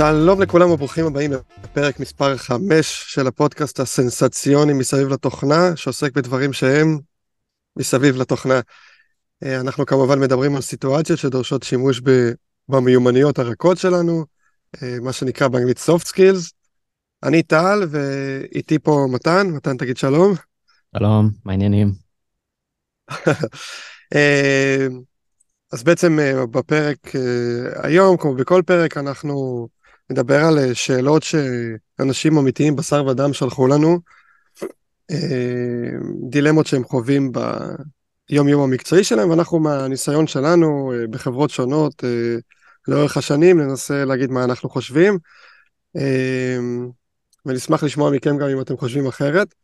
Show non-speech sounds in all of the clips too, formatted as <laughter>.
שלום לכולם וברוכים הבאים לפרק מספר 5 של הפודקאסט הסנסציוני מסביב לתוכנה, שעוסק בדברים שהם מסביב לתוכנה. אה, אנחנו כמובן מדברים על סיטואציות שדורשות שימוש במיומנויות הרכות שלנו, אה, מה שנקרא באנגלית soft skills. אני טל ואיתי פה מתן, מתן תגיד שלום. שלום, מה העניינים? <laughs> אה, אז בעצם בפרק היום, כמו בכל פרק, אנחנו נדבר על אה, שאלות שאנשים אמיתיים, בשר ודם, שלחו לנו, אה, דילמות שהם חווים ביום-יום המקצועי שלהם, ואנחנו מהניסיון שלנו אה, בחברות שונות לאורך השנים ננסה להגיד מה אנחנו חושבים, ונשמח לשמוע מכם גם אם אתם חושבים אחרת.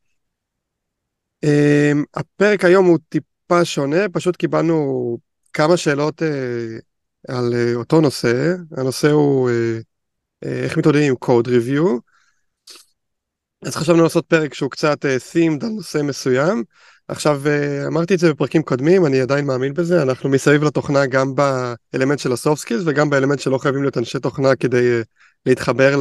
הפרק היום הוא טיפה שונה, פשוט קיבלנו כמה שאלות על אותו נושא. הנושא הוא איך מתמודדים עם code review. אז חשבנו לעשות פרק שהוא קצת אה, themed על נושא מסוים. עכשיו אה, אמרתי את זה בפרקים קודמים, אני עדיין מאמין בזה, אנחנו מסביב לתוכנה גם באלמנט של ה soft skills וגם באלמנט שלא חייבים להיות אנשי תוכנה כדי להתחבר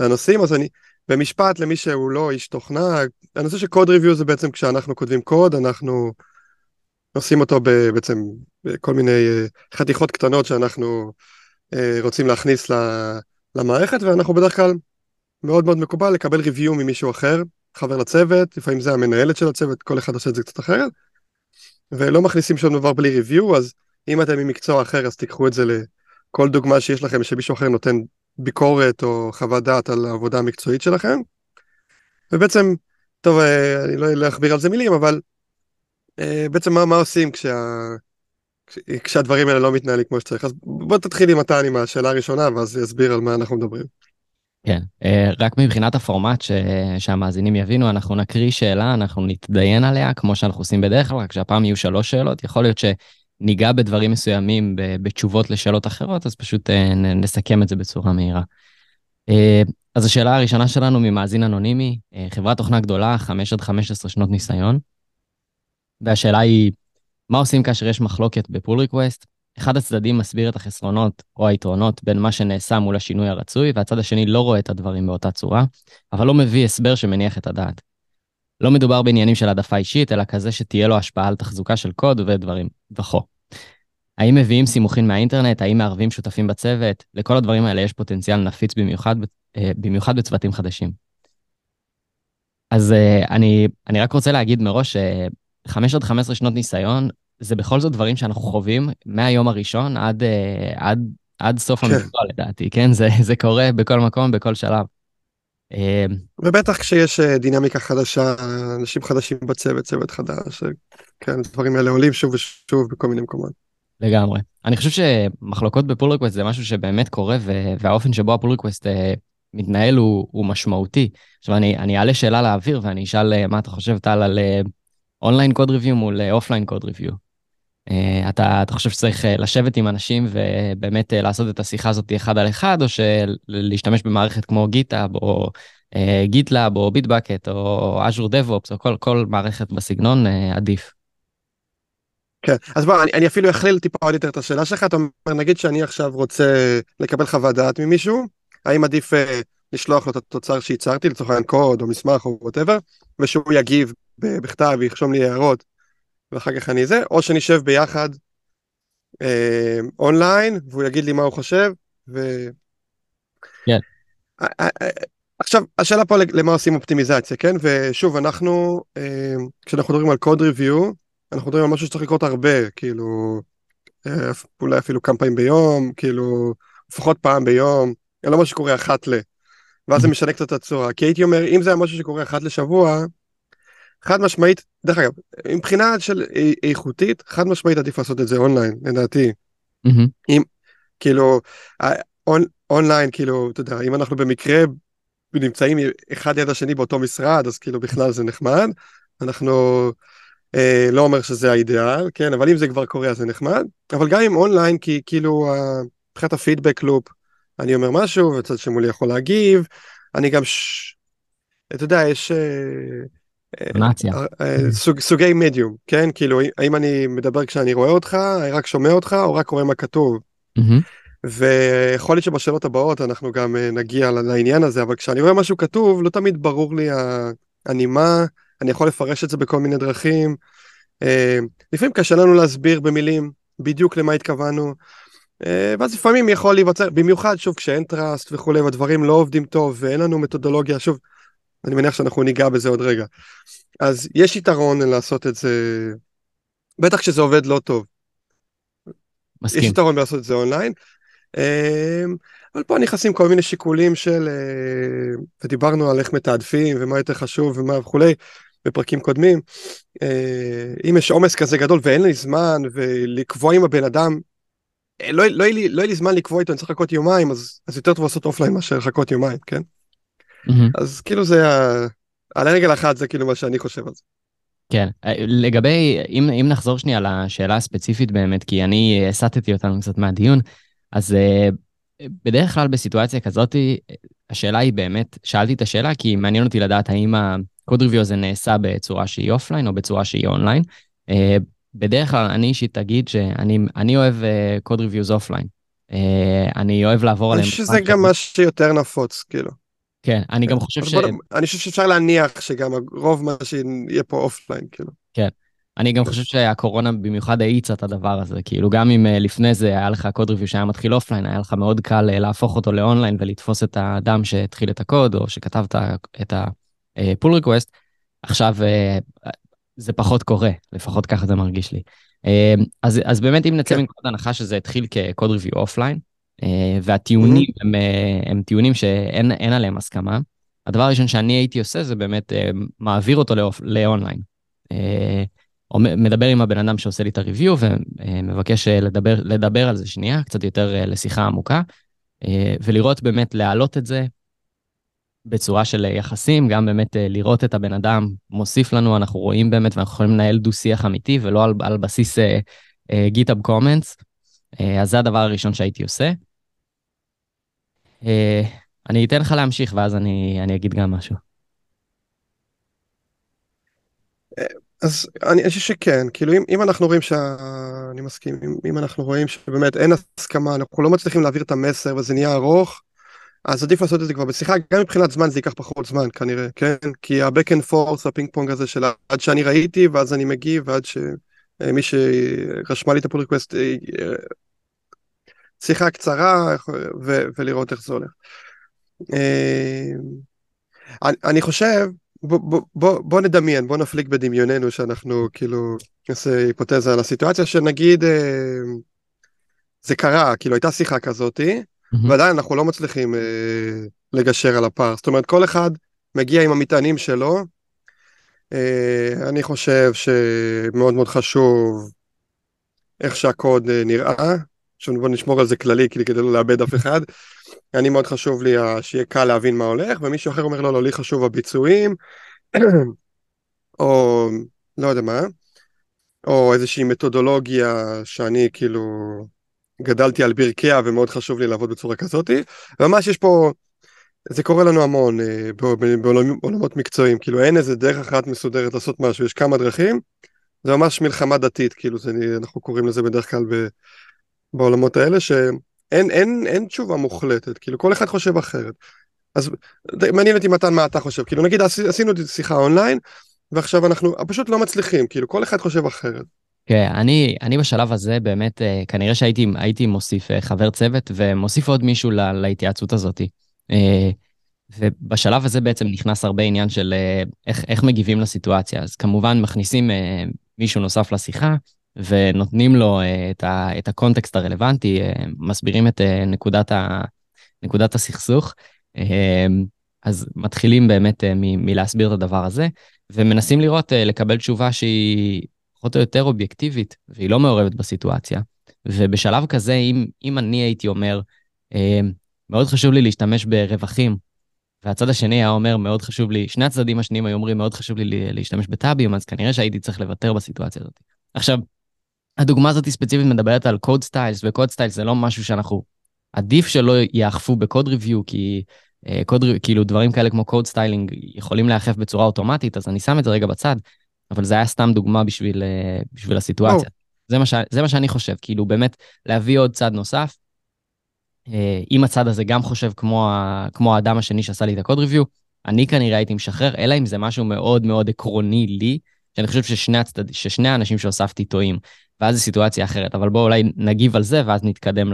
לנושאים, אז אני במשפט למי שהוא לא איש תוכנה, הנושא של code review זה בעצם כשאנחנו כותבים קוד, אנחנו עושים אותו בעצם בכל מיני חתיכות קטנות שאנחנו רוצים להכניס למערכת, ואנחנו בדרך כלל מאוד מאוד מקובל לקבל ריוויו ממישהו אחר, חבר לצוות, לפעמים זה המנהלת של הצוות, כל אחד עושה את זה קצת אחרת, ולא מכניסים שום דבר בלי ריוויו, אז אם אתם ממקצוע אחר אז תיקחו את זה לכל דוגמה שיש לכם שמישהו אחר נותן ביקורת או חוות דעת על העבודה המקצועית שלכם. ובעצם, טוב, אה, אני לא אכביר על זה מילים, אבל אה, בעצם מה, מה עושים כשה... כשהדברים האלה לא מתנהלים כמו שצריך. אז בוא תתחיל עם מתן עם השאלה הראשונה, ואז אסביר על מה אנחנו מדברים. כן, אה, רק מבחינת הפורמט ש... שהמאזינים יבינו, אנחנו נקריא שאלה, אנחנו נתדיין עליה, כמו שאנחנו עושים בדרך כלל, רק שהפעם יהיו שלוש שאלות. יכול להיות שניגע בדברים מסוימים בתשובות לשאלות אחרות, אז פשוט אה, נסכם את זה בצורה מהירה. אה, אז השאלה הראשונה שלנו ממאזין אנונימי, חברת תוכנה גדולה, 5 עד 15 שנות ניסיון. והשאלה היא, מה עושים כאשר יש מחלוקת ב-pull request? אחד הצדדים מסביר את החסרונות או היתרונות בין מה שנעשה מול השינוי הרצוי, והצד השני לא רואה את הדברים באותה צורה, אבל לא מביא הסבר שמניח את הדעת. לא מדובר בעניינים של העדפה אישית, אלא כזה שתהיה לו השפעה על תחזוקה של קוד ודברים וכו'. האם מביאים סימוכין מהאינטרנט? האם מערבים שותפים בצוות? לכל הדברים האלה יש פוטנציאל נפיץ במיוחד, אה, במיוחד בצוותים חדשים. אז אה, אני, אני רק רוצה להגיד מראש ש-5 עד 15 שנות ניסיון זה בכל זאת דברים שאנחנו חווים מהיום הראשון עד, אה, עד, עד סוף כן. המקצוע לדעתי, כן? זה, <laughs> זה קורה בכל מקום, בכל שלב. אה, ובטח כשיש אה, דינמיקה חדשה, אנשים חדשים בצוות, צוות חדש, כן, דברים האלה עולים שוב ושוב בכל מיני מקומות. לגמרי. אני חושב שמחלוקות בפול ריקווסט זה משהו שבאמת קורה, והאופן שבו ה-pull request מתנהל הוא, הוא משמעותי. עכשיו, אני, אני אעלה שאלה לאוויר ואני אשאל מה אתה חושב, טל, על online code review מול offline code review. אה, אתה, אתה חושב שצריך אה, לשבת עם אנשים ובאמת אה, לעשות את השיחה הזאת אחד על אחד, או שלהשתמש במערכת כמו GitHub, או GitLab, או Bitbucket, או Azure DevOps, או כל, כל מערכת בסגנון עדיף. כן, אז בוא, אני, אני אפילו אכליל טיפה עוד יותר את השאלה שלך, אתה אומר, נגיד שאני עכשיו רוצה לקבל חוות דעת ממישהו, האם עדיף אה, לשלוח לו את התוצר שייצרתי, לצורך העניין קוד או מסמך או whatever, ושהוא יגיב בכתב וירשום לי הערות ואחר כך אני זה, או שנשב ביחד אה, אונליין, והוא יגיד לי מה הוא חושב, ו... כן. אה, עכשיו, השאלה פה למה עושים אופטימיזציה, כן? ושוב, אנחנו, אה, כשאנחנו מדברים על code review, אנחנו מדברים על משהו שצריך לקרות הרבה, כאילו, אה, אולי אפילו כמה פעמים ביום, כאילו, לפחות פעם ביום, לא משהו שקורה אחת ל... ואז זה משנה קצת את הצורה, כי הייתי אומר, אם זה היה משהו שקורה אחת לשבוע, חד משמעית, דרך אגב, מבחינה של איכותית, חד משמעית עדיף לעשות את זה אונליין, לדעתי. Mm-hmm. אם, כאילו, און, אונליין, כאילו, אתה יודע, אם אנחנו במקרה נמצאים אחד ליד השני באותו משרד, אז כאילו בכלל זה נחמד. אנחנו, אה, לא אומר שזה האידיאל, כן, אבל אם זה כבר קורה אז זה נחמד. אבל גם עם אונליין, כי כאילו, מבחינת הפידבק לופ, אני אומר משהו, וצד שמולי יכול להגיב, אני גם, ש... אתה יודע, יש... אה, סוג, סוגי מדיום, כן? כאילו, האם אני מדבר כשאני רואה אותך, רק שומע אותך, או רק רואה מה כתוב? ויכול להיות שבשאלות הבאות אנחנו גם נגיע לעניין הזה, אבל כשאני רואה משהו כתוב, לא תמיד ברור לי הנימה, אני יכול לפרש את זה בכל מיני דרכים. לפעמים קשה לנו להסביר במילים בדיוק למה התכוונו. אה, ואז לפעמים יכול להיווצר, במיוחד שוב כשאין טראסט וכולי והדברים לא עובדים טוב ואין לנו מתודולוגיה, שוב, אני מניח שאנחנו ניגע בזה עוד רגע. אז יש יתרון לעשות את זה, בטח כשזה עובד לא טוב. מסכים. יש יתרון לעשות את זה אונליין. אה, אבל פה נכנסים כל מיני שיקולים של, אה, ודיברנו על איך מתעדפים ומה יותר חשוב ומה וכולי בפרקים קודמים. אם יש עומס כזה גדול ואין לי זמן ולקבוע עם הבן אדם לא, לא, יהיה לי, לא יהיה לי זמן לקבוע איתו, אני צריך לחכות יומיים, אז, אז יותר טוב לעשות אופליין מאשר לחכות יומיים, כן? Mm-hmm. אז כאילו זה. על הרגל אחת זה כאילו מה שאני חושב על זה. כן, אה, לגבי, אם, אם נחזור שנייה לשאלה הספציפית באמת, כי אני הסטתי אותנו קצת מהדיון, אז uh, בדרך כלל בסיטואציה כזאת, השאלה היא באמת, שאלתי את השאלה כי מעניין אותי לדעת האם ה-code review הזה נעשה בצורה שהיא offline או בצורה שהיא online. Uh, בדרך כלל אני אישית אגיד שאני אוהב code reviews offline. אני אוהב לעבור עליהם. אני חושב שזה גם מה שיותר נפוץ, כאילו. כן, אני גם חושב ש... אני חושב שאפשר להניח שגם רוב מה שיהיה פה offline, כאילו. כן. אני גם חושב שהקורונה במיוחד האיצה את הדבר הזה, כאילו גם אם uh, לפני זה היה לך code review שהיה מתחיל offline, היה לך מאוד קל uh, להפוך אותו ל-online ולתפוס את האדם שהתחיל את הקוד או שכתב את ה-pull request. עכשיו זה פחות קורה, לפחות ככה זה מרגיש לי. אה, אז, אז באמת אם נצא כן. מנקודת הנחה שזה התחיל כ-code review offline, והטיעונים mm-hmm. הם, אה, הם טיעונים שאין עליהם הסכמה, הדבר הראשון שאני הייתי עושה זה באמת אה, מעביר אותו ל-off, ל-online. מדבר עם הבן אדם שעושה לי את ה-review ומבקש לדבר, לדבר על זה שנייה, קצת יותר לשיחה עמוקה, ולראות באמת להעלות את זה בצורה של יחסים, גם באמת אה, לראות את הבן אדם מוסיף לנו, אנחנו רואים באמת ואנחנו יכולים לנהל דו-שיח אמיתי ולא על, על בסיס גיטאב uh, קומנטס. Uh, אז זה הדבר הראשון שהייתי עושה. Uh, אני אתן לך להמשיך ואז אני, אני אגיד גם משהו. אז אני חושב שכן, כאילו אם, אם אנחנו רואים שה... אני מסכים, אם, אם אנחנו רואים שבאמת אין הסכמה, אנחנו לא מצליחים להעביר את המסר וזה נהיה ארוך, אז עדיף לעשות את זה כבר בשיחה, גם מבחינת זמן זה ייקח פחות זמן כנראה, כן? כי ה-back and forth, הפינג פונג הזה של עד שאני ראיתי ואז אני מגיב ועד שמי אה, שרשמה לי את ה-pull request, אה, אה, שיחה קצרה ו- ולראות איך זה הולך. אני חושב, בוא, בוא, בוא, נדמיין, בוא נפליג בדמיוננו שאנחנו כאילו נעשה היפותזה על הסיטואציה שנגיד זה קרה, כאילו הייתה שיחה כזאתי, mm-hmm. ועדיין אנחנו לא מצליחים אה, לגשר על הפער. זאת אומרת, כל אחד מגיע עם המטענים שלו. אה, אני חושב שמאוד מאוד חשוב איך שהקוד אה, נראה. בוא נשמור על זה כללי כדי לא לאבד אף אחד. אני מאוד חשוב לי שיהיה קל להבין מה הולך, ומישהו אחר אומר לא, לא, לי חשוב הביצועים, או לא יודע מה, או איזושהי מתודולוגיה שאני כאילו גדלתי על ברכיה ומאוד חשוב לי לעבוד בצורה כזאתי. ממש יש פה, זה קורה לנו המון אה, בעולמות מקצועיים, כאילו אין איזה דרך אחת מסודרת לעשות משהו, יש כמה דרכים. זה ממש מלחמה דתית, כאילו זה, אנחנו קוראים לזה בדרך כלל ב, בעולמות האלה, שאין אין, אין תשובה מוחלטת, כאילו כל אחד חושב אחרת. אז מעניין אותי מתן מה אתה חושב, כאילו נגיד עשינו שיחה אונליין, ועכשיו אנחנו פשוט לא מצליחים, כאילו כל אחד חושב אחרת. כן, אני, אני בשלב הזה באמת, אה, כנראה שהייתי מוסיף אה, חבר צוות ומוסיף עוד מישהו לה, להתייעצות הזאת. אה, ובשלב הזה בעצם נכנס הרבה עניין של איך, איך מגיבים לסיטואציה. אז כמובן מכניסים מישהו נוסף לשיחה ונותנים לו את, ה, את הקונטקסט הרלוונטי, מסבירים את נקודת, ה, נקודת הסכסוך. אז מתחילים באמת מ, מלהסביר את הדבר הזה, ומנסים לראות, לקבל תשובה שהיא פחות או יותר אובייקטיבית, והיא לא מעורבת בסיטואציה. ובשלב כזה, אם, אם אני הייתי אומר, אה, מאוד חשוב לי להשתמש ברווחים, והצד השני היה אומר, מאוד חשוב לי, שני הצדדים השניים היו אומרים, מאוד חשוב לי להשתמש בטאבים, אז כנראה שהייתי צריך לוותר בסיטואציה הזאת. עכשיו, הדוגמה הזאת ספציפית מדברת על code styles, ו-code styles זה לא משהו שאנחנו, עדיף שלא יאכפו ב-code review, כי code, אה, כאילו דברים כאלה כמו code styling יכולים להיאכף בצורה אוטומטית, אז אני שם את זה רגע בצד. אבל זה היה סתם דוגמה בשביל, אה, בשביל הסיטואציה. Oh. זה מה, ש, זה מה שאני חושב, כאילו באמת להביא עוד צד נוסף. אם הצד הזה גם חושב כמו, ה, כמו האדם השני שעשה לי את ה-code review, אני כנראה הייתי משחרר, אלא אם זה משהו מאוד מאוד עקרוני לי, שאני חושב ששני, הצד, ששני האנשים שהוספתי טועים, ואז זו סיטואציה אחרת. אבל בואו אולי נגיב על זה, ואז נתקדם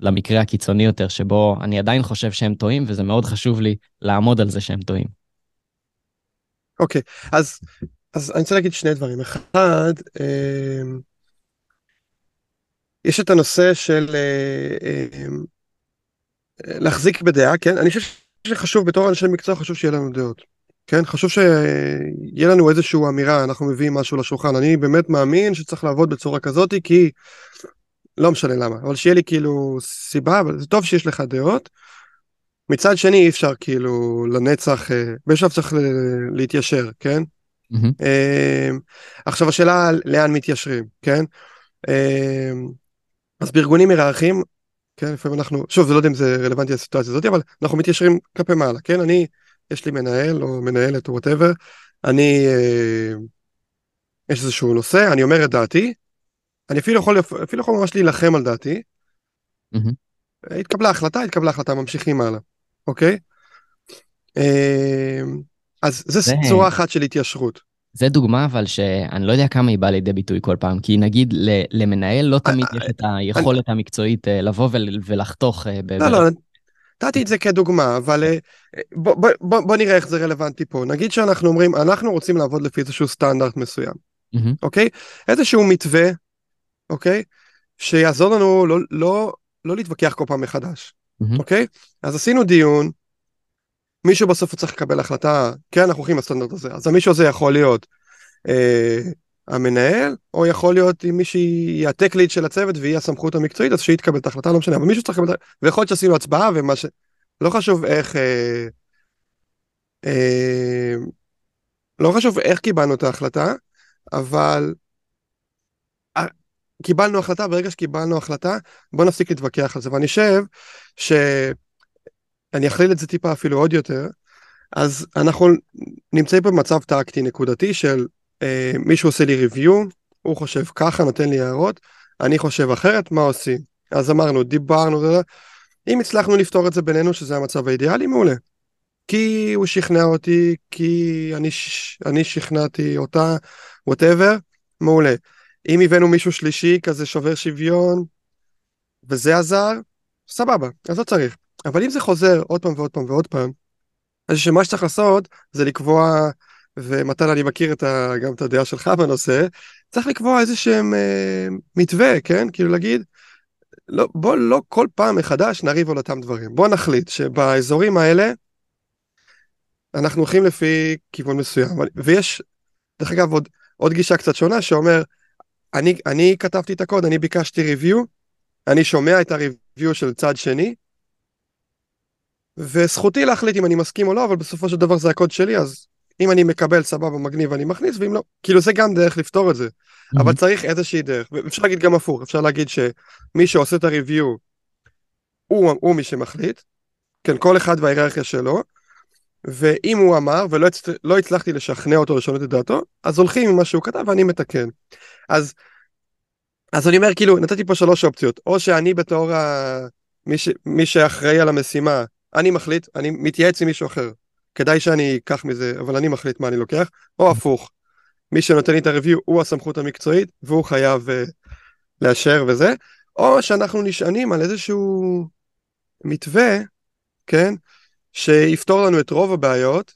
למקרה הקיצוני יותר, שבו אני עדיין חושב שהם טועים, וזה מאוד חשוב לי לעמוד על זה שהם טועים. אוקיי, okay, אז, אז אני רוצה להגיד שני דברים. אחד, אה, יש את הנושא של אה, אה, להחזיק בדעה, כן? אני חושב שחשוב בתור אנשי מקצוע, חשוב שיהיה לנו דעות. כן, חשוב שיהיה לנו איזושהי אמירה, אנחנו מביאים משהו לשולחן. אני באמת מאמין שצריך לעבוד בצורה כזאת, כי לא משנה למה, אבל שיהיה לי כאילו סיבה, אבל זה טוב שיש לך דעות. מצד שני אי אפשר כאילו לנצח, אה, בשלב צריך להתיישר, כן? Mm-hmm. עכשיו השאלה לאן מתיישרים, כן? אה, אז בארגונים היררכיים, כן, לפעמים אנחנו, שוב, זה לא יודע אם זה רלוונטי לסיטואציה הזאת, אבל אנחנו מתיישרים כלפי מעלה, כן? אני, יש לי מנהל או מנהלת או וואטאבר, אני, יש איזשהו נושא, אני אומר את דעתי, אני אפילו יכול, אפילו יכול ממש להילחם על דעתי. Mm-hmm. התקבלה החלטה, התקבלה החלטה, ממשיכים הלאה, אוקיי? אמ, אז זה, זה צורה אחת של התיישרות. זה דוגמה אבל שאני לא יודע כמה היא באה לידי ביטוי כל פעם, כי נגיד למנהל לא תמיד יש את היכולת המקצועית אה, לבוא ולחתוך. אה, לא, לא, נתתי את זה כדוגמה, אבל אה, בוא, בוא, בוא, בוא נראה איך זה רלוונטי פה. נגיד שאנחנו אומרים, אנחנו רוצים לעבוד לפי איזשהו סטנדרט מסוים, mm-hmm. אוקיי? איזשהו מתווה אוקיי? שיעזור לנו לא, לא, לא להתווכח כל פעם מחדש, mm-hmm. אוקיי? אז עשינו דיון, מישהו בסוף צריך לקבל החלטה, כן, אנחנו הולכים לסטנדרט הזה, אז המישהו הזה יכול להיות אה, המנהל, או יכול להיות עם מישהי הטק ליד של הצוות והיא הסמכות המקצועית, אז שהיא תקבל את ההחלטה, לא משנה, אבל מישהו צריך לקבל את ההחלטה, ויכול להיות שעשינו הצבעה ומה ש... לא חשוב איך... אה, אה, לא חשוב איך קיבלנו את ההחלטה, אבל קיבלנו החלטה, ברגע שקיבלנו החלטה, בוא נפסיק להתווכח על זה. ואני חושב שאני אכליל את זה טיפה אפילו עוד יותר, אז אנחנו נמצאים במצב טקטי נקודתי של אה, מישהו עושה לי ריוויו, הוא חושב ככה, נותן לי הערות, אני חושב אחרת, מה עושים? אז אמרנו, דיברנו, זה, אם הצלחנו לפתור את זה בינינו, שזה המצב האידיאלי, מעולה. כי הוא שכנע אותי, כי אני, אני שכנעתי אותה, וואטאבר, מעולה. אם הבאנו מישהו שלישי כזה שובר שוויון, וזה עזר, סבבה, אז לא צריך. אבל אם זה חוזר עוד פעם ועוד פעם ועוד פעם, אז שמה שצריך לעשות זה לקבוע, ומתן אני מכיר את ה, גם את הדעה שלך בנושא, צריך לקבוע איזה שהם אה, מתווה, כן? כאילו להגיד, לא, בוא לא כל פעם מחדש נריב על אותם דברים. בוא נחליט שבאזורים האלה אנחנו הולכים לפי כיוון מסוים. ויש, דרך אגב, עוד, עוד גישה קצת שונה שאומר, אני, אני כתבתי את הקוד, אני ביקשתי ריוויו, אני שומע את הריוויו של צד שני, וזכותי להחליט אם אני מסכים או לא, אבל בסופו של דבר זה הקוד שלי, אז אם אני מקבל סבבה מגניב אני מכניס, ואם לא, כאילו זה גם דרך לפתור את זה, mm-hmm. אבל צריך איזושהי דרך, ואפשר להגיד גם הפוך, אפשר להגיד שמי שעושה את הריוויו הוא, הוא מי שמחליט, כן, כל אחד וההיררכיה שלו, ואם הוא אמר ולא הצ... לא הצלחתי לשכנע אותו לשנות את דעתו, אז הולכים עם מה שהוא כתב ואני מתקן. אז, אז אני אומר כאילו נתתי פה שלוש אופציות, או שאני בתור ה... מי, ש... מי שאחראי על המשימה, אני מחליט, אני מתייעץ עם מישהו אחר. כדאי שאני אקח מזה, אבל אני מחליט מה אני לוקח, או הפוך, מי שנותן לי את הריוויו הוא הסמכות המקצועית והוא חייב uh, לאשר וזה, או שאנחנו נשענים על איזשהו מתווה, כן, שיפתור לנו את רוב הבעיות.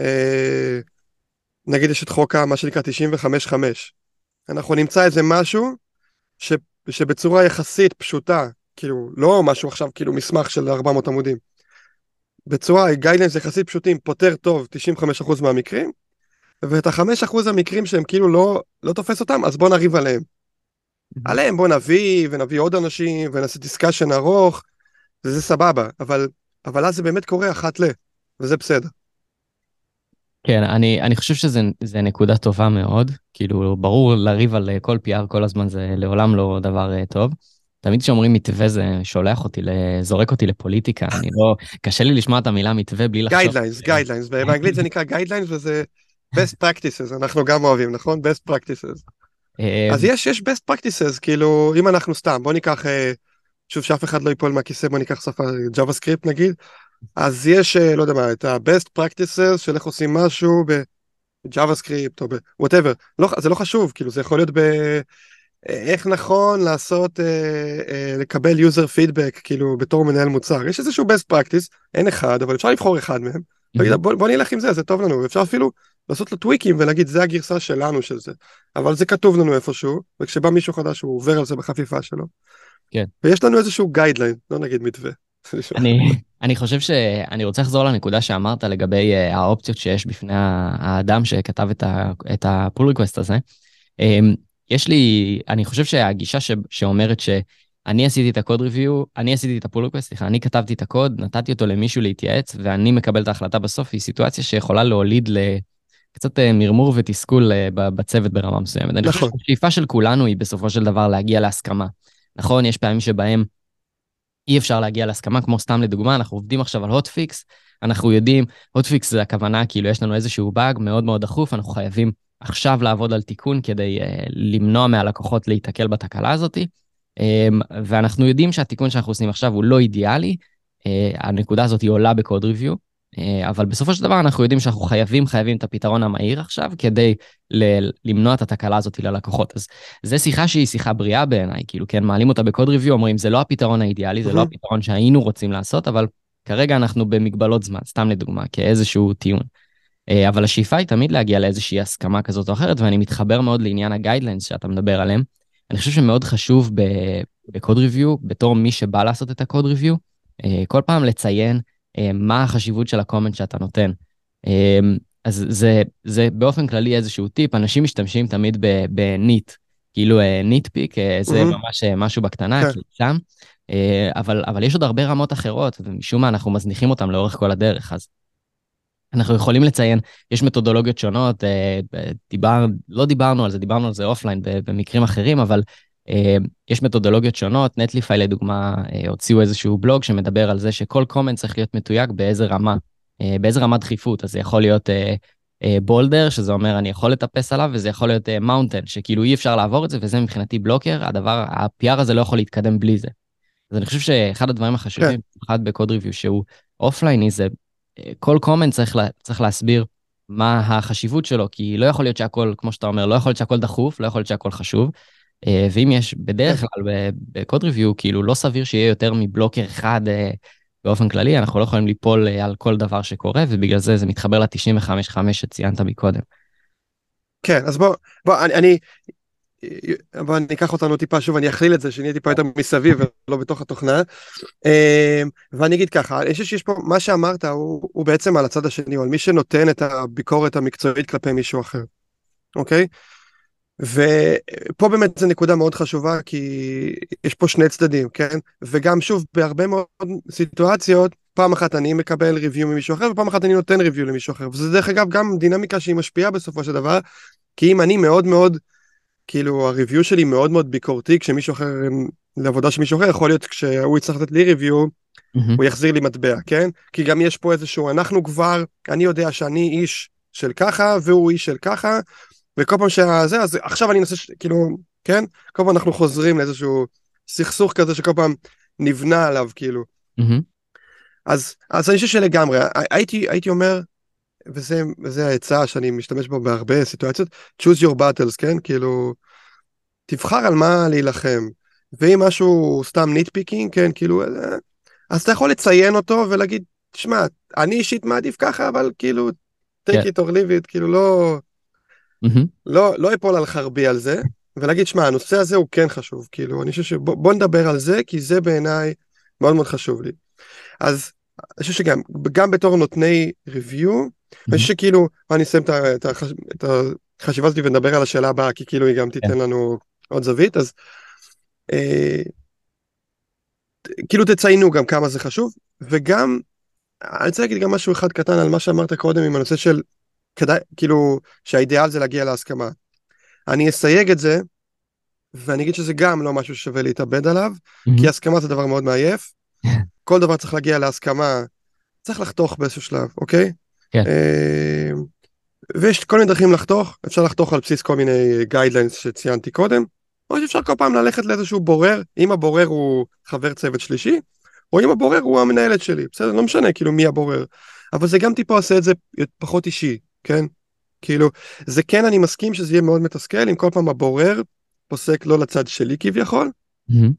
אה, נגיד יש את חוק מה שנקרא 95-5. אנחנו נמצא איזה משהו ש, שבצורה יחסית פשוטה, כאילו לא משהו עכשיו כאילו מסמך של 400 עמודים, בצורה guidelines יחסית פשוטים פותר טוב 95% מהמקרים, ואת ה-5% המקרים שהם כאילו לא, לא תופס אותם, אז בוא נריב עליהם. עליהם בוא נביא ונביא עוד אנשים ונעשה discussion ארוך, וזה סבבה, אבל אבל אז זה באמת קורה אחת ל, וזה בסדר. כן, אני, אני חושב שזה נקודה טובה מאוד. כאילו, ברור לריב על כל PR כל הזמן זה לעולם לא דבר uh, טוב. תמיד כשאומרים מתווה זה שולח אותי, זורק אותי לפוליטיקה, אני לא, קשה לי לשמוע את המילה מתווה בלי לחשוב. גיידליינס, גיידליינס, באנגלית זה נקרא guidelines וזה best practices, אנחנו גם אוהבים, נכון? best practices. אה, אז יש, יש best practices, כאילו, אם אנחנו סתם, בוא ניקח, אה, שוב שאף אחד לא ייפול מהכיסא בוא ניקח שפה JavaScript נגיד, אז יש לא יודע מה את ה-best practices של איך עושים משהו ב-JavaScript או ב-whatever, לא, זה לא חשוב כאילו זה יכול להיות ב... איך נכון לעשות, אה, אה, לקבל user feedback כאילו בתור מנהל מוצר. יש איזשהו best practice, אין אחד, אבל אפשר לבחור אחד מהם. Mm-hmm. בוא, בוא נלך עם זה, זה טוב לנו, אפשר אפילו לעשות לו טוויקים ולהגיד זה הגרסה שלנו של זה. אבל זה כתוב לנו איפשהו, וכשבא מישהו חדש הוא עובר על זה בחפיפה שלו. כן. ויש לנו איזשהו גיידליין, לא נגיד מתווה. <laughs> אני, אני חושב שאני רוצה לחזור לנקודה שאמרת לגבי uh, האופציות שיש בפני האדם שכתב את ה-pull request הזה. יש לי, אני חושב שהגישה ש, שאומרת שאני עשיתי את ה-code review, אני עשיתי את ה-pull request, סליחה, אני כתבתי את הקוד, נתתי אותו למישהו להתייעץ, ואני מקבל את ההחלטה בסוף, היא סיטואציה שיכולה להוליד לקצת אה, מרמור ותסכול אה, בצוות ברמה מסוימת. נכון. אני חושב נכון. שהשאיפה של כולנו היא בסופו של דבר להגיע להסכמה. נכון, יש פעמים שבהם אי אפשר להגיע להסכמה, כמו סתם לדוגמה, אנחנו עובדים עכשיו על hotfix, אנחנו יודעים, הוטפיקס זה הכוונה, כאילו יש לנו איזשהו באג מאוד מאוד דחוף, אנחנו חייבים עכשיו לעבוד על תיקון כדי uh, למנוע מהלקוחות להיתקל בתקלה הזאת. Um, ואנחנו יודעים שהתיקון שאנחנו עושים עכשיו הוא לא אידיאלי, uh, הנקודה הזאת היא עולה בקוד ריוויו, uh, אבל בסופו של דבר אנחנו יודעים שאנחנו חייבים, חייבים את הפתרון המהיר עכשיו כדי ל- למנוע את התקלה הזאת ללקוחות. אז זו שיחה שהיא שיחה בריאה בעיניי, כאילו, כן, מעלים אותה בקוד ריוויו, אומרים, זה לא הפתרון האידיאלי, זה לא הפתרון שהיינו רוצים לעשות, אבל כרגע אנחנו במגבלות זמן, סתם לדוגמה, כאיזשהו טיעון. אה, אבל השאיפה היא תמיד להגיע לאיזושהי הסכמה כזאת או אחרת, ואני מתחבר מאוד לעניין ה-guidelines שאתה מדבר עליהם. אני חושב שמאוד חשוב ב-code review, בתור מי שבא לעשות את ה-code review, אה, כל פעם לציין אה, מה החשיבות של ה-comment שאתה נותן. אז זה, זה באופן כללי איזשהו טיפ, אנשים משתמשים תמיד ב-nit, כאילו nitpick, זה mm-hmm. ממש משהו בקטנה, כן. כאילו שם, אבל, אבל יש עוד הרבה רמות אחרות, ומשום מה אנחנו מזניחים אותם לאורך כל הדרך, אז אנחנו יכולים לציין, יש מתודולוגיות שונות, אה, דיבר, לא דיברנו על זה, דיברנו על זה offline במקרים אחרים, אבל אה, יש מתודולוגיות שונות, Netlify לדוגמה אה, הוציאו איזשהו בלוג שמדבר על זה שכל comment צריך להיות מתויג באיזה רמה, באיזה רמת דחיפות, אז זה יכול להיות boulder, שזה אומר אני יכול לטפס עליו, וזה יכול להיות mountain, שכאילו אי אפשר לעבור את זה, וזה מבחינתי blocker, הדבר, ה-PR הזה לא יכול להתקדם בלי זה. אז אני חושב שאחד הדברים החשובים, במיוחד כן. בקוד ריוויו, שהוא אופלייני, זה כל קומנט צריך, לה, צריך להסביר מה החשיבות שלו, כי לא יכול להיות שהכל, כמו שאתה אומר, לא יכול להיות שהכל דחוף, לא יכול להיות שהכל חשוב. אה, ואם יש בדרך כלל בקוד ריוויו, כאילו לא סביר שיהיה יותר מבלוקר אחד אה, באופן כללי, אנחנו לא יכולים ליפול אה, על כל דבר שקורה, ובגלל זה זה מתחבר ל-95-5 שציינת מקודם. כן, אז בוא, בוא, אני, אני בוא אני אקח אותנו טיפה שוב אני אכליל את זה שנהיה טיפה יותר מסביב ולא בתוך התוכנה. אמ, ואני אגיד ככה אני חושב שיש פה מה שאמרת הוא, הוא בעצם על הצד השני או על מי שנותן את הביקורת המקצועית כלפי מישהו אחר אוקיי? ופה באמת זו נקודה מאוד חשובה כי יש פה שני צדדים כן? וגם שוב בהרבה מאוד סיטואציות פעם אחת אני מקבל ריוויו ממישהו אחר ופעם אחת אני נותן ריוויו למישהו אחר. וזה דרך אגב גם דינמיקה שהיא משפיעה בסופו של דבר כי אם אני מאוד מאוד כאילו הריוויו שלי מאוד מאוד ביקורתי כשמישהו אחר לעבודה של מישהו אחר יכול להיות כשהוא יצטרך לתת לי ריוויו mm-hmm. הוא יחזיר לי מטבע כן כי גם יש פה איזשהו אנחנו כבר אני יודע שאני איש של ככה והוא איש של ככה וכל פעם שזה אז עכשיו אני אנסה כאילו כן כל פעם אנחנו חוזרים לאיזשהו סכסוך כזה שכל פעם נבנה עליו כאילו. Mm-hmm. אז אז אני חושב שלגמרי הייתי הייתי אומר וזה, וזה העצה שאני משתמש בו בהרבה סיטואציות, choose your battles, כן? כאילו, תבחר על מה להילחם. ואם משהו סתם nitpicking, כן, כאילו, אה, אז אתה יכול לציין אותו ולהגיד, שמע, אני אישית מעדיף ככה, אבל כאילו, take yeah. it or leave it, כאילו, לא, mm-hmm. לא, לא אפול על חרבי על זה, ולהגיד, שמע, הנושא הזה הוא כן חשוב, כאילו, אני חושב שבוא נדבר על זה, כי זה בעיניי מאוד מאוד חשוב לי. אז אני חושב שגם, גם בתור נותני ריוויו, אני חושב שכאילו, אני אסיים את החשיבה הזאת ונדבר על השאלה הבאה, כי כאילו היא גם תיתן כן. לנו עוד זווית, אז אה, כאילו תציינו גם כמה זה חשוב, וגם, אני רוצה להגיד גם משהו אחד קטן על מה שאמרת קודם עם הנושא של, כדאי, כאילו, שהאידיאל זה להגיע להסכמה. אני אסייג את זה, ואני אגיד שזה גם לא משהו ששווה להתאבד עליו, mm-hmm. כי הסכמה זה דבר מאוד מעייף. כל דבר צריך להגיע להסכמה, צריך לחתוך באיזשהו שלב, אוקיי? כן. אמ, ויש כל מיני דרכים לחתוך, אפשר לחתוך על בסיס כל מיני guidelines שציינתי קודם, או שאפשר כל פעם ללכת לאיזשהו בורר, אם הבורר הוא חבר צוות שלישי, או אם הבורר הוא המנהלת שלי, בסדר? לא משנה כאילו מי הבורר. אבל זה גם טיפה עושה את זה פחות אישי, כן? כאילו, זה כן, אני מסכים שזה יהיה מאוד מתסכל אם כל פעם הבורר פוסק לא לצד שלי כביכול, mm-hmm.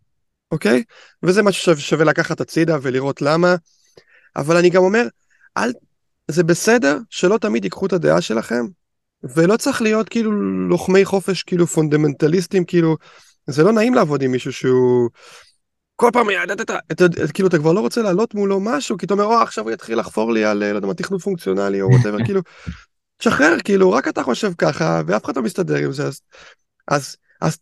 אוקיי? וזה משהו ששווה לקחת הצידה ולראות למה. אבל אני גם אומר, אל, זה בסדר שלא תמיד ייקחו את הדעה שלכם, ולא צריך להיות כאילו לוחמי חופש, כאילו פונדמנטליסטים, כאילו, זה לא נעים לעבוד עם מישהו שהוא... כל פעם, אתה, אתה, אתה, כאילו, אתה כבר לא רוצה לעלות מולו משהו, כי אתה אומר, או, עכשיו הוא יתחיל לחפור לי על, לא יודע מה, תכנות פונקציונלי או whatever, כאילו, תשחרר, כאילו, רק אתה חושב ככה, ואף אחד לא מסתדר עם זה, אז, אז, אז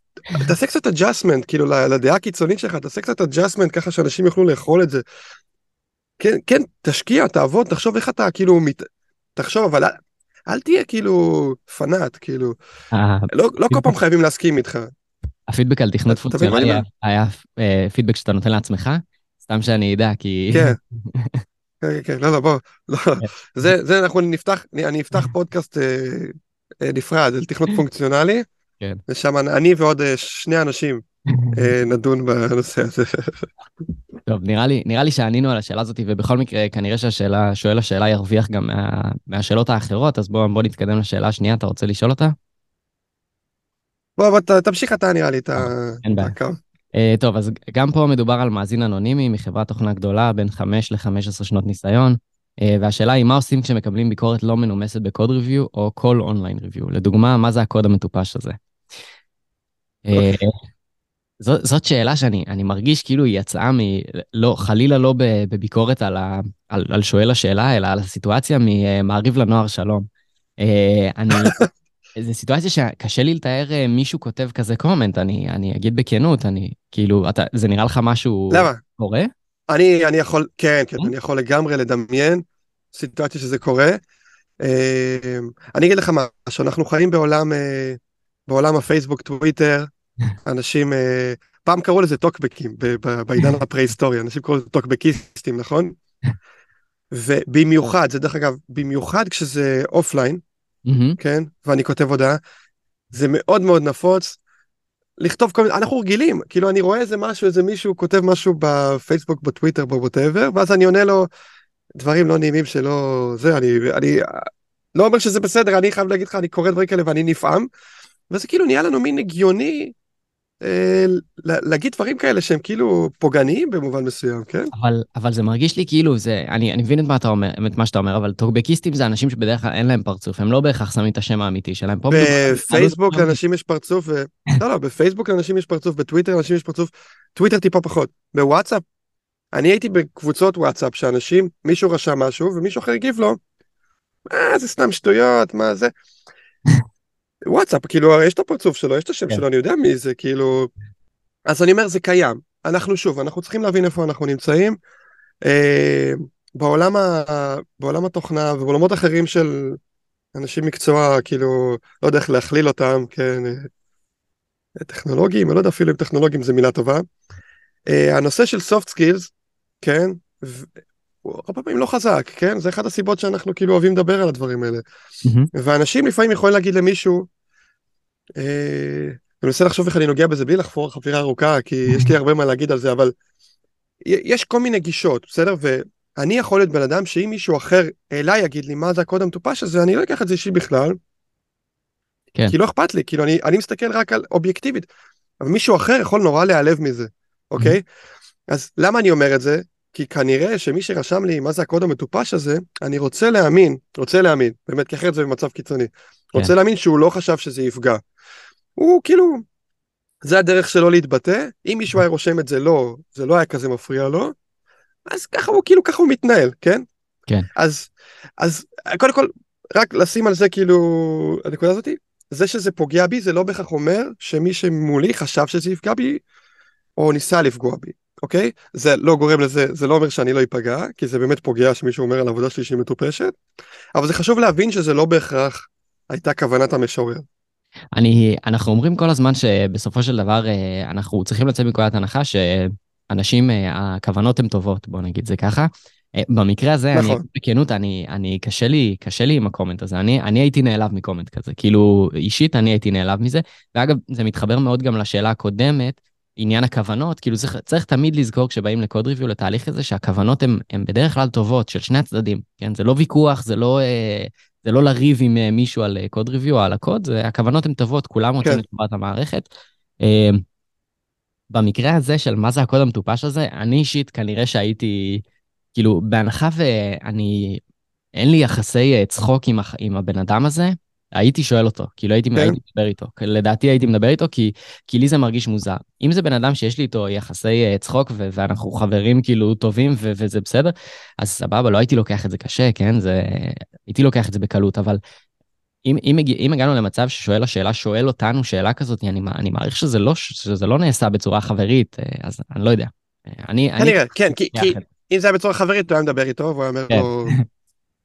תעשה קצת adjustment, כאילו, לדעה הקיצונית שלך, תעשה קצת adjustment ככה שאנשים יוכלו לאכול את זה. כן, כן, תשקיע, תעבוד, תחשוב איך אתה, כאילו, מת... תחשוב, אבל אל, אל תהיה כאילו פנאט, כאילו, אה, לא, לא כל פעם חייבים להסכים איתך. הפידבק על תכנות פונקציונלי? היה אה, פידבק שאתה נותן לעצמך? סתם שאני אדע, כי... כן. <laughs> כן, כן, לא, לא, בוא, לא, זה, זה אנחנו נפתח, אני, אני אפתח פודקאסט אה, נפרד על תכנות <laughs> פונקציונלי, כן. ושם אני ועוד שני אנשים נדון בנושא הזה. טוב, נראה לי, נראה לי שענינו על השאלה הזאת, ובכל מקרה, כנראה שהשאלה, שואל השאלה ירוויח גם מה, מהשאלות האחרות, אז בוא, בוא נתקדם לשאלה השנייה, אתה רוצה לשאול אותה? בוא, בוא, ת- תמשיך אתה נראה לי את הקו. Uh, טוב, אז גם פה מדובר על מאזין אנונימי מחברת תוכנה גדולה, בין 5 ל-15 שנות ניסיון, uh, והשאלה היא, מה עושים כשמקבלים ביקורת לא מנומסת בקוד ריוויו או כל אונליין ריוויו? לדוגמה, מה זה הקוד המטופש הזה? Uh, זאת, זאת שאלה שאני אני מרגיש כאילו היא יצאה מ... לא, חלילה לא בביקורת על, ה, על, על שואל השאלה, אלא על הסיטואציה ממעריב לנוער שלום. אה, אני... <laughs> זו סיטואציה שקשה לי לתאר אה, מישהו כותב כזה קומנט, אני, אני אגיד בכנות, אני כאילו, אתה, זה נראה לך משהו למה? קורה? אני, אני יכול, כן, כן? אני יכול לגמרי לדמיין סיטואציה שזה קורה. אה, אני אגיד לך משהו, אנחנו חיים בעולם, אה, בעולם הפייסבוק, טוויטר, אנשים, אה, פעם קראו לזה טוקבקים, בעידן הפרה-היסטורי, אנשים קראו לזה טוקבקיסטים, נכון? ובמיוחד, זה דרך אגב, במיוחד כשזה offline, כן? ואני כותב הודעה, זה מאוד מאוד נפוץ. לכתוב כל מיני, אנחנו רגילים, כאילו אני רואה איזה משהו, איזה מישהו כותב משהו בפייסבוק, בטוויטר, בווטאבר, ואז אני עונה לו דברים לא נעימים שלא, זה, אני, אני לא אומר שזה בסדר, אני חייב להגיד לך, אני קורא דברים כאלה ואני נפעם, וזה כאילו נהיה לנו מין הגיוני להגיד דברים כאלה שהם כאילו פוגעניים במובן מסוים, כן? אבל, אבל זה מרגיש לי כאילו, זה, אני, אני מבין את מה, אתה אומר, את מה שאתה אומר, אבל טוקבקיסטים זה אנשים שבדרך כלל אין להם פרצוף, הם לא בהכרח שמים את השם האמיתי שלהם. בפייסבוק התנהלות לאנשים יש פרצוף, ו... לא, לא, בפייסבוק לאנשים יש פרצוף, בטוויטר לאנשים יש פרצוף, טוויטר טיפה פחות. בוואטסאפ, אני הייתי בקבוצות וואטסאפ שאנשים, מישהו רשם משהו ומישהו אחר הגיב לו, אה, זה סתם שטויות, מה זה? וואטסאפ, כאילו, הרי יש את הפרצוף שלו, יש את השם כן. שלו, אני יודע מי זה, כאילו... אז אני אומר, זה קיים. אנחנו שוב, אנחנו צריכים להבין איפה אנחנו נמצאים. אה, בעולם, ה... בעולם התוכנה ובעולמות אחרים של אנשים מקצוע, כאילו, לא יודע איך להכליל אותם, כן, אה, טכנולוגיים, אני לא יודע אפילו אם טכנולוגיים זה מילה טובה. אה, הנושא של soft skills, כן, ו- הוא הרבה פעמים לא חזק, כן, זה אחת הסיבות שאנחנו כאילו אוהבים לדבר על הדברים האלה. מהמם, ואנשים לפעמים יכולים להגיד למישהו, אני מנסה לחשוב איך אני נוגע בזה בלי לחפור חפירה ארוכה, כי יש לי הרבה מה להגיד על זה, אבל יש כל מיני גישות, בסדר? ואני יכול להיות בן אדם שאם מישהו אחר אליי יגיד לי מה זה הקוד המטופש הזה, אני לא אקח את זה אישי בכלל. כן. כי לא אכפת לי, כאילו אני, אני מסתכל רק על אובייקטיבית, אבל מישהו אחר יכול נורא להיעלב מזה, אוקיי? אז למה אני אומר את זה? כי כנראה שמי שרשם לי מה זה הקוד המטופש הזה, אני רוצה להאמין, רוצה להאמין, באמת, כי אחרת זה במצב קיצוני. כן. רוצה להאמין שהוא לא חשב שזה יפגע. הוא כאילו, זה הדרך שלו להתבטא, אם מישהו היה רושם את זה לא, זה לא היה כזה מפריע לו, אז ככה הוא כאילו, ככה הוא מתנהל, כן? כן. אז, אז קודם כל, רק לשים על זה כאילו, הנקודה הזאתי, זה שזה פוגע בי זה לא בהכרח אומר שמי שמולי חשב שזה יפגע בי, או ניסה לפגוע בי, אוקיי? זה לא גורם לזה, זה לא אומר שאני לא אפגע, כי זה באמת פוגע שמישהו אומר על העבודה שלי שהיא מטופשת, אבל זה חשוב להבין שזה לא בהכרח הייתה כוונת המשורר. אני, אנחנו אומרים כל הזמן שבסופו של דבר אה, אנחנו צריכים לצאת מנקודת הנחה שאנשים, אה, הכוונות הן טובות, בוא נגיד זה ככה. אה, במקרה הזה, נכון. אני, בכנות, אני, אני, קשה לי, קשה לי עם הקומנט הזה. אני, אני הייתי נעלב מקומנט כזה. כאילו, אישית אני הייתי נעלב מזה. ואגב, זה מתחבר מאוד גם לשאלה הקודמת, עניין הכוונות. כאילו, צריך, צריך תמיד לזכור כשבאים לקוד ריוויו, לתהליך הזה, שהכוונות הן בדרך כלל טובות, של שני הצדדים. כן? זה לא ויכוח, זה לא, אה, זה לא לריב עם אה, מישהו על קוד ריוויו או על הקוד, זה, הכוונות הן טובות, כולם רוצים כן. את טובת המערכת. אה, במקרה הזה של מה זה הקוד המטופש הזה, אני אישית כנראה שהייתי, כאילו, בהנחה ואני, אין לי יחסי אה, צחוק עם, עם הבן אדם הזה, הייתי שואל אותו, כאילו הייתי, כן. הייתי מדבר איתו. לדעתי הייתי מדבר איתו כי, כי לי זה מרגיש מוזר. אם זה בן אדם שיש לי איתו יחסי אה, צחוק ו- ואנחנו חברים כאילו טובים ו- וזה בסדר, אז סבבה, לא הייתי לוקח את זה קשה, כן? זה... הייתי לוקח את זה בקלות, אבל אם, אם, הגיע- אם הגענו למצב ששואל השאלה שואל אותנו שאלה כזאת, אני, אני מעריך שזה לא, שזה לא נעשה בצורה חברית, אה, אז אני לא יודע. אני... אני כנראה, כן, כי, כי יחד. אם זה היה בצורה חברית, הוא היה מדבר איתו, והוא היה אומר כן. לו,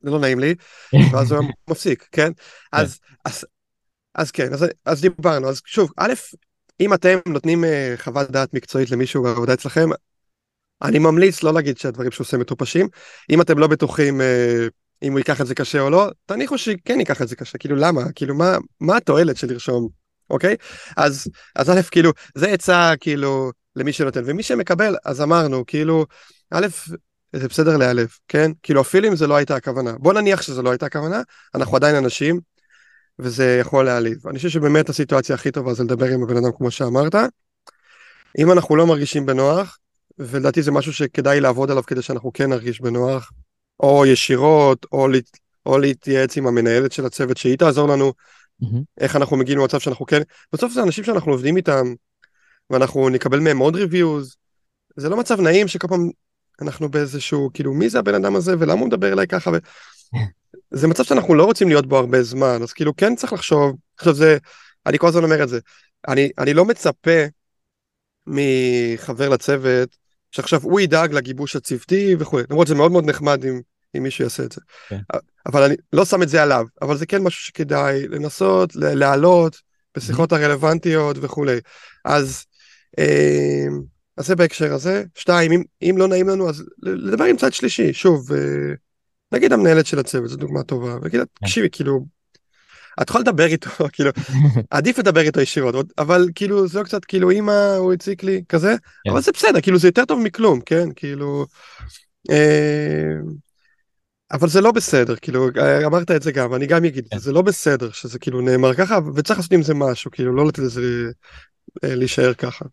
זה לא נעים לי, <laughs> ואז הוא היה מפסיק, כן? אז, אז, אז כן, אז, אז דיברנו, אז שוב, א', אם אתם נותנים אה, חוות דעת מקצועית למישהו בעבודה אצלכם, אני ממליץ לא להגיד שהדברים שהוא עושה מטופשים. אם אתם לא בטוחים אה, אם הוא ייקח את זה קשה או לא, תניחו שכן ייקח את זה קשה, כאילו למה? כאילו מה, מה התועלת של לרשום, אוקיי? אז, אז א', כאילו, זה עצה כאילו למי שנותן, ומי שמקבל, אז אמרנו, כאילו, א', זה בסדר להיעלב, כן? כאילו אפילו אם זה לא הייתה הכוונה. בוא נניח שזה לא הייתה הכוונה, אנחנו עדיין אנשים, וזה יכול להעליב. אני חושב שבאמת הסיטואציה הכי טובה זה לדבר עם הבן אדם כמו שאמרת. אם אנחנו לא מרגישים בנוח, ולדעתי זה משהו שכדאי לעבוד עליו כדי שאנחנו כן נרגיש בנוח, או ישירות, או, להת... או להתייעץ עם המנהלת של הצוות שהיא תעזור לנו, מהמם. איך אנחנו מגיעים למצב שאנחנו כן, בסוף זה אנשים שאנחנו עובדים איתם, ואנחנו נקבל מהם עוד ריוויוז, זה לא מצב נעים שכל פעם אנחנו באיזשהו, כאילו, מי זה הבן אדם הזה ולמה הוא מדבר אליי ככה, ו... זה מצב שאנחנו לא רוצים להיות בו הרבה זמן, אז כאילו כן צריך לחשוב, עכשיו זה, אני כל הזמן אומר את זה, אני, אני לא מצפה מחבר לצוות, שעכשיו הוא ידאג לגיבוש הצוותי וכו', למרות שזה מאוד מאוד נחמד אם, אם מישהו יעשה את זה. כן. אבל אני לא שם את זה עליו, אבל זה כן משהו שכדאי לנסות, להעלות בשיחות הרלוונטיות וכולי. אז, אה, אז זה בהקשר הזה. שתיים, אם, אם לא נעים לנו, אז לדבר עם צד שלישי, שוב, אה, נגיד המנהלת של הצוות, זו דוגמה טובה, ויגיד לה, תקשיבי, כאילו, את יכולה לדבר איתו, <laughs> כאילו, עדיף לדבר איתו ישירות, אבל כאילו זה לא קצת כאילו אמא הוא הציק לי כזה, כן. אבל זה בסדר, כאילו זה יותר טוב מכלום, כן, כאילו, אה, אבל זה לא בסדר, כאילו אמרת את זה גם, אני גם אגיד, כן. זה לא בסדר שזה כאילו נאמר ככה, וצריך לעשות עם זה משהו, כאילו לא לתת לזה אה, להישאר ככה.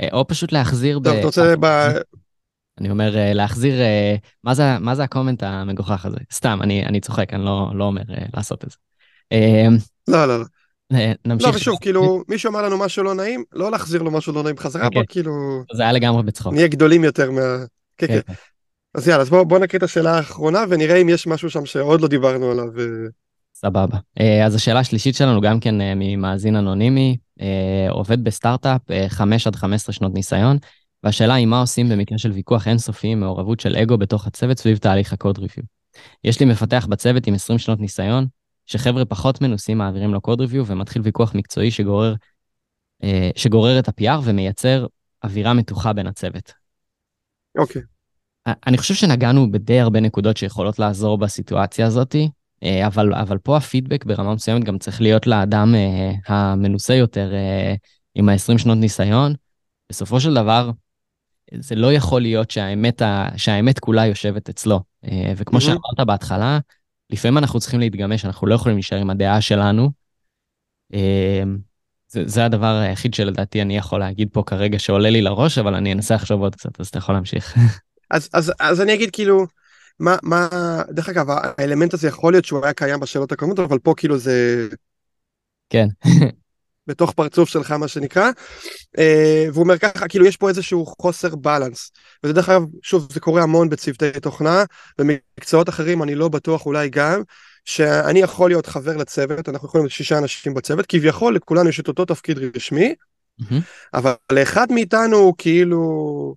אה, או פשוט להחזיר טוב, אתה רוצה, ב- <laughs> אני אומר, אה, להחזיר, אה, מה זה, מה זה הקומנט המגוחך הזה? סתם, אני, אני צוחק, אני לא, לא אומר לעשות את זה. לא, לא, לא, נמשיך. לא, ושוב, כאילו, מישהו אמר לנו משהו לא נעים, לא להחזיר לו משהו לא נעים חזרה, אוקיי. בוא כאילו, זה היה לגמרי בצחוק. נהיה גדולים יותר מה... כן, כן. כן, כן. אז יאללה, אז בוא, בוא נקריא את השאלה האחרונה ונראה אם יש משהו שם שעוד לא דיברנו עליו. סבבה. אה, אז השאלה השלישית שלנו גם כן אה, ממאזין אנונימי, אה, עובד בסטארט-אפ, אה, 5 עד 15 שנות ניסיון, והשאלה היא מה עושים במקרה של ויכוח אינסופי עם מעורבות של אגו בתוך הצוות סביב תהליך הקוד ריוויו. יש לי מפתח בצוות עם 20 שנות ניסיון, שחבר'ה פחות מנוסים מעבירים לו קוד ריוויו ומתחיל ויכוח מקצועי שגורר, שגורר את ה-PR ומייצר אווירה מתוחה בין הצוות. אוקיי, אני חושב שנגענו בדי הרבה נקודות שיכולות לעזור בסיטואציה הזאת, אה, אבל, אבל פה הפידבק ברמה מסוימת גם צריך להיות לאדם אה, המנוסה יותר אה, עם ה-20 שנות ניסיון. בסופו של דבר, זה לא יכול להיות שהאמת, ה- שהאמת כולה יושבת אצלו. אה, וכמו מהמם. שאמרת בהתחלה, לפעמים אנחנו צריכים להתגמש, אנחנו לא יכולים להישאר עם הדעה שלנו. אה, זה, זה הדבר היחיד שלדעתי אני יכול להגיד פה כרגע שעולה לי לראש, אבל אני אנסה לחשוב עוד קצת, אז אתה יכול להמשיך. <laughs> אז, אז, אז אני אגיד כאילו, מה, מה, דרך אגב, האלמנט הזה יכול להיות שהוא היה קיים בשאלות הקודמות, אבל פה כאילו זה כן. <laughs> בתוך פרצוף שלך מה שנקרא, אה, והוא אומר ככה, כאילו יש פה איזשהו חוסר בלנס, וזה דרך אגב, שוב, זה קורה המון בצוותי תוכנה, במקצועות אחרים אני לא בטוח אולי גם, שאני יכול להיות חבר לצוות, אנחנו יכולים להיות שישה אנשים בצוות, כביכול לכולנו יש את אותו תפקיד רשמי, מהמם. אבל לאחד מאיתנו כאילו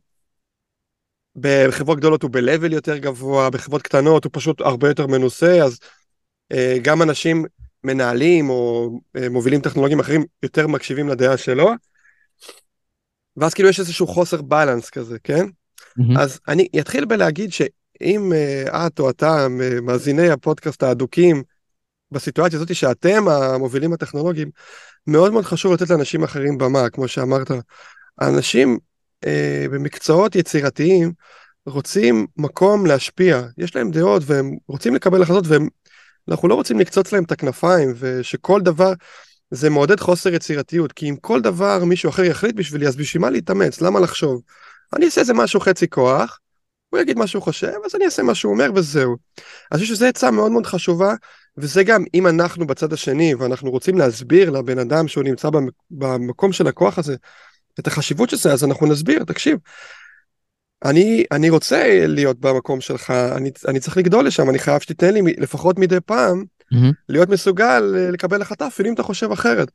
בחברות גדולות הוא ב-level יותר גבוה, בחברות קטנות הוא פשוט הרבה יותר מנוסה, אז אה, גם אנשים מנהלים או אה, מובילים טכנולוגיים אחרים יותר מקשיבים לדעה שלו. ואז כאילו יש איזשהו חוסר בלנס כזה, כן? Mm-hmm. אז אני אתחיל בלהגיד שאם uh, את או אתה, מאזיני הפודקאסט האדוקים, בסיטואציה הזאת שאתם המובילים הטכנולוגיים, מאוד מאוד חשוב לתת לאנשים אחרים במה, כמו שאמרת. האנשים אה, במקצועות יצירתיים רוצים מקום להשפיע, יש להם דעות והם רוצים לקבל החלטות ואנחנו לא רוצים לקצוץ להם את הכנפיים ושכל דבר, זה מעודד חוסר יצירתיות, כי אם כל דבר מישהו אחר יחליט בשבילי, אז בשביל מה להתאמץ? למה לחשוב? אני אעשה איזה משהו חצי כוח, הוא יגיד מה שהוא חושב, אז אני אעשה מה שהוא אומר וזהו. אז חושב שזו עצה מאוד מאוד חשובה, וזה גם אם אנחנו בצד השני ואנחנו רוצים להסביר לבן אדם שהוא נמצא במקום של הכוח הזה, את החשיבות של זה, אז אנחנו נסביר, תקשיב, אני, אני רוצה להיות במקום שלך, אני, אני צריך לגדול לשם, אני חייב שתיתן לי לפחות מדי פעם mm-hmm. להיות מסוגל אה, לקבל החלטה, אפילו אם אתה חושב אחרת.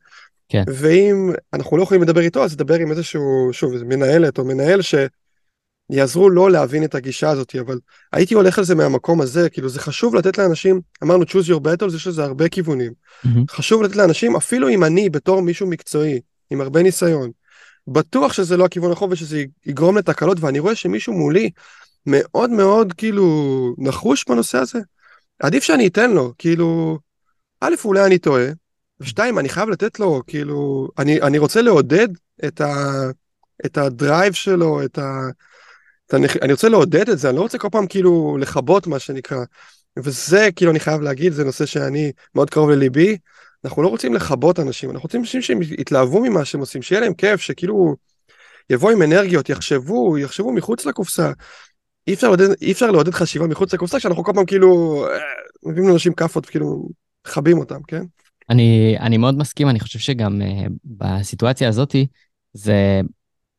כן. ואם אנחנו לא יכולים לדבר איתו, אז לדבר עם איזשהו, שוב, מנהלת או מנהל שיעזרו לו להבין את הגישה הזאת, אבל הייתי הולך על זה מהמקום הזה, כאילו זה חשוב לתת לאנשים, אמרנו choose your battles, יש לזה הרבה כיוונים. Mm-hmm. חשוב לתת לאנשים, אפילו אם אני בתור מישהו מקצועי, עם הרבה ניסיון, בטוח שזה לא הכיוון הנכון ושזה יגרום לתקלות, ואני רואה שמישהו מולי מאוד מאוד כאילו נחוש בנושא הזה. עדיף שאני אתן לו, כאילו, א', אולי אני טועה, ושתיים, אני חייב לתת לו, כאילו, אני, אני רוצה לעודד את, ה, את הדרייב שלו, את ה... את הנכ... אני רוצה לעודד את זה, אני לא רוצה כל פעם כאילו לכבות מה שנקרא. וזה, כאילו, אני חייב להגיד, זה נושא שאני מאוד קרוב לליבי. אנחנו לא רוצים לכבות אנשים, אנחנו רוצים אנשים שהם יתלהבו ממה שהם עושים, שיהיה להם כיף, שכאילו יבואו עם אנרגיות, יחשבו, יחשבו מחוץ לקופסה. אי אפשר לעודד, אי אפשר לעודד חשיבה מחוץ לקופסה, כשאנחנו כל פעם כאילו אה, מביאים לאנשים כאפות, כאילו מכבים אותם, כן? אני, אני מאוד מסכים, אני חושב שגם uh, בסיטואציה הזאתי, זה,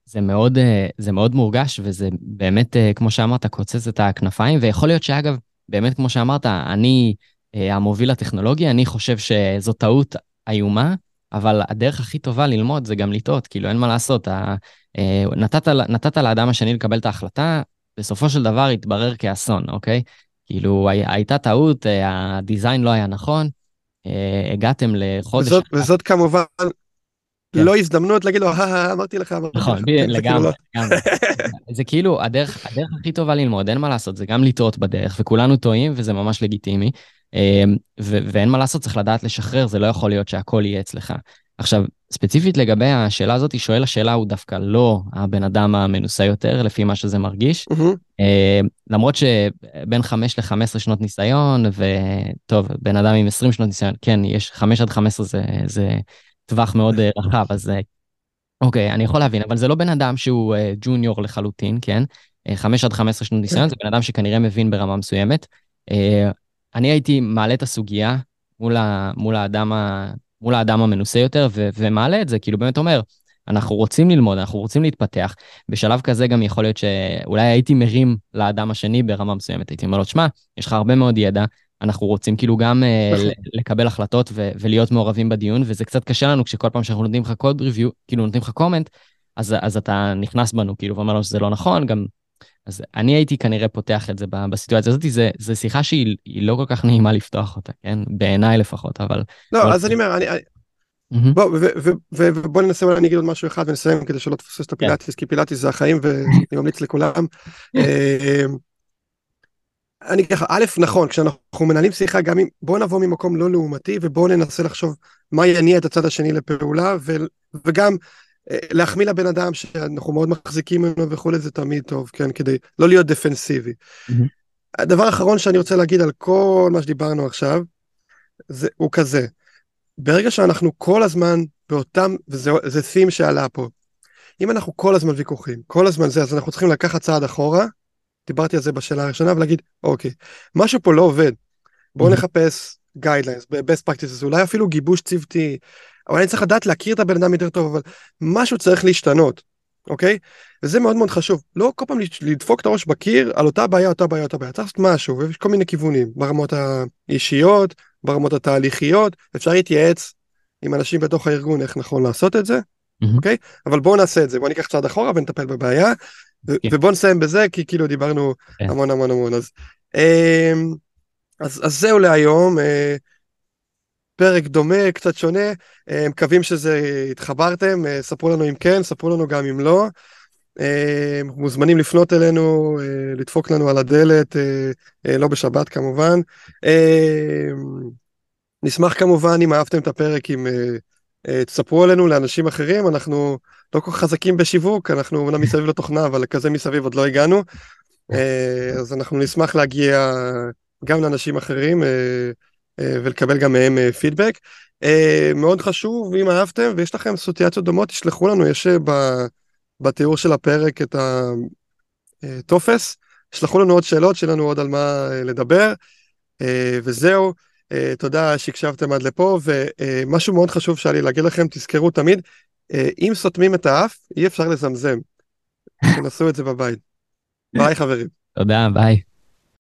זה, מאוד, uh, זה מאוד מורגש, וזה באמת, uh, כמו שאמרת, קוצץ את הכנפיים, ויכול להיות שאגב, באמת, כמו שאמרת, אני המוביל הטכנולוגי, אני חושב שזו טעות איומה, אבל הדרך הכי טובה ללמוד זה גם לטעות, כאילו אין מה לעשות. ה, אה, נתת, נתת לאדם השני לקבל את ההחלטה, בסופו של דבר התברר כאסון, אוקיי? כאילו הייתה טעות, אה, הדיזיין לא היה נכון, הגעתם לחודש... וזאת, וזאת כמובן כן. לא הזדמנות להגיד לו, אמרתי לך, נכון, <laughs> לגמרי, לא- לגמרי. <laughs> זה כאילו הדרך, הדרך הכי טובה ללמוד, אין מה לעשות, זה גם לטעות בדרך, וכולנו טועים, וזה ממש לגיטימי. אמ, ו- ואין מה לעשות, צריך לדעת לשחרר, זה לא יכול להיות שהכל יהיה אצלך. עכשיו, ספציפית לגבי השאלה הזאת, שואל השאלה הוא דווקא לא הבן אדם המנוסה יותר, לפי מה שזה מרגיש. Mm-hmm. למרות שבין 5 ל-15 שנות ניסיון, וטוב, בן אדם עם 20 שנות ניסיון, כן, יש 5 עד 15 זה, זה טווח מאוד אה, רחב, אז אה, אוקיי, אני יכול להבין, אבל זה לא בן אדם שהוא ג'וניור לחלוטין, כן? 5 עד 15 שנות ניסיון, זה בן אדם שכנראה מבין ברמה מסוימת. אני הייתי מעלה את הסוגיה מול, ה, מול, האדם, ה, מול האדם המנוסה יותר, ו, ומעלה את זה, כאילו באמת אומר, אנחנו רוצים ללמוד, אנחנו רוצים להתפתח. בשלב כזה גם יכול להיות שאולי הייתי מרים לאדם השני ברמה מסוימת, הייתי אומר לו, שמע, יש לך הרבה מאוד ידע, אנחנו רוצים כאילו גם אה, נכון. לקבל החלטות ו- ולהיות מעורבים בדיון, וזה קצת קשה לנו כשכל פעם שאנחנו נותנים לך קוד ריוויו, כאילו נותנים לך קומנט, אז, אז אתה נכנס בנו, כאילו, ואומר לנו שזה לא נכון, גם אז אני הייתי כנראה פותח את זה בסיטואציה הזאת, זו שיחה שהיא לא כל כך נעימה לפתוח אותה, כן? בעיניי לפחות, אבל... לא, אז אני אומר, אני... בוא, ובוא ננסה אולי אני אגיד עוד משהו אחד ונסיים כדי שלא תפסס את כן. הפילאטיס, כי פילאטיס זה החיים ואני ממליץ לכולם. <laughs> אמ, אני ככה, א', נכון, כשאנחנו מנהלים שיחה, גם אם, בואו נבוא ממקום לא לעומתי ובואו ננסה לחשוב מה יניע את הצד השני לפעולה, וגם להחמיא לבן אדם שאנחנו מאוד מחזיקים ממנו וכולי זה תמיד טוב, כן, כדי לא להיות דפנסיבי. Mm-hmm. הדבר האחרון שאני רוצה להגיד על כל מה שדיברנו עכשיו, זה, הוא כזה, ברגע שאנחנו כל הזמן באותם, וזה סים שעלה פה, אם אנחנו כל הזמן ויכוחים, כל הזמן זה, אז אנחנו צריכים לקחת צעד אחורה, דיברתי על זה בשאלה הראשונה, ולהגיד, אוקיי, משהו פה לא עובד, בואו mm-hmm. נחפש guidelines, best practices, אולי אפילו גיבוש צוותי, אבל אני צריך לדעת להכיר את הבן אדם יותר טוב, אבל משהו צריך להשתנות, אוקיי? וזה מאוד מאוד חשוב. לא כל פעם לדפוק את הראש בקיר על אותה בעיה, אותה בעיה, אותה בעיה. צריך לעשות משהו, ויש כל מיני כיוונים, ברמות האישיות, ברמות התהליכיות, אפשר להתייעץ עם אנשים בתוך הארגון איך נכון לעשות את זה, mm-hmm. אוקיי? אבל בואו נעשה את זה, בואו ניקח צעד אחורה ונטפל בבעיה, okay. כן. ובואו נסיים בזה, כי כאילו דיברנו okay. כן. המון המון המון. אז, אמ, אז, אז זהו להיום. אה, פרק דומה, קצת שונה, אה, מקווים שזה התחברתם, אה, ספרו לנו אם כן, ספרו לנו גם אם לא. מוזמנים לפנות אלינו, לדפוק לנו על הדלת, לא בשבת כמובן. נשמח כמובן אם אהבתם את הפרק, אם תספרו עלינו לאנשים אחרים, אנחנו לא כל כך חזקים בשיווק, אנחנו אומנם מסביב לתוכנה, אבל כזה מסביב עוד לא הגענו. אז אנחנו נשמח להגיע גם לאנשים אחרים ולקבל גם מהם פידבק. מאוד חשוב, אם אהבתם ויש לכם אסוציאציות דומות, תשלחו לנו, יש בתיאור של הפרק את הטופס. שלחו לנו עוד שאלות, שיהיה לנו עוד על מה לדבר. וזהו. Uh, תודה שהקשבתם עד לפה, ומשהו מאוד חשוב שהיה לי להגיד לכם, תזכרו תמיד, uh, אם סותמים את האף, אי אפשר לזמזם. תנסו את זה בבית. <laughs> ביי חברים. תודה, ביי.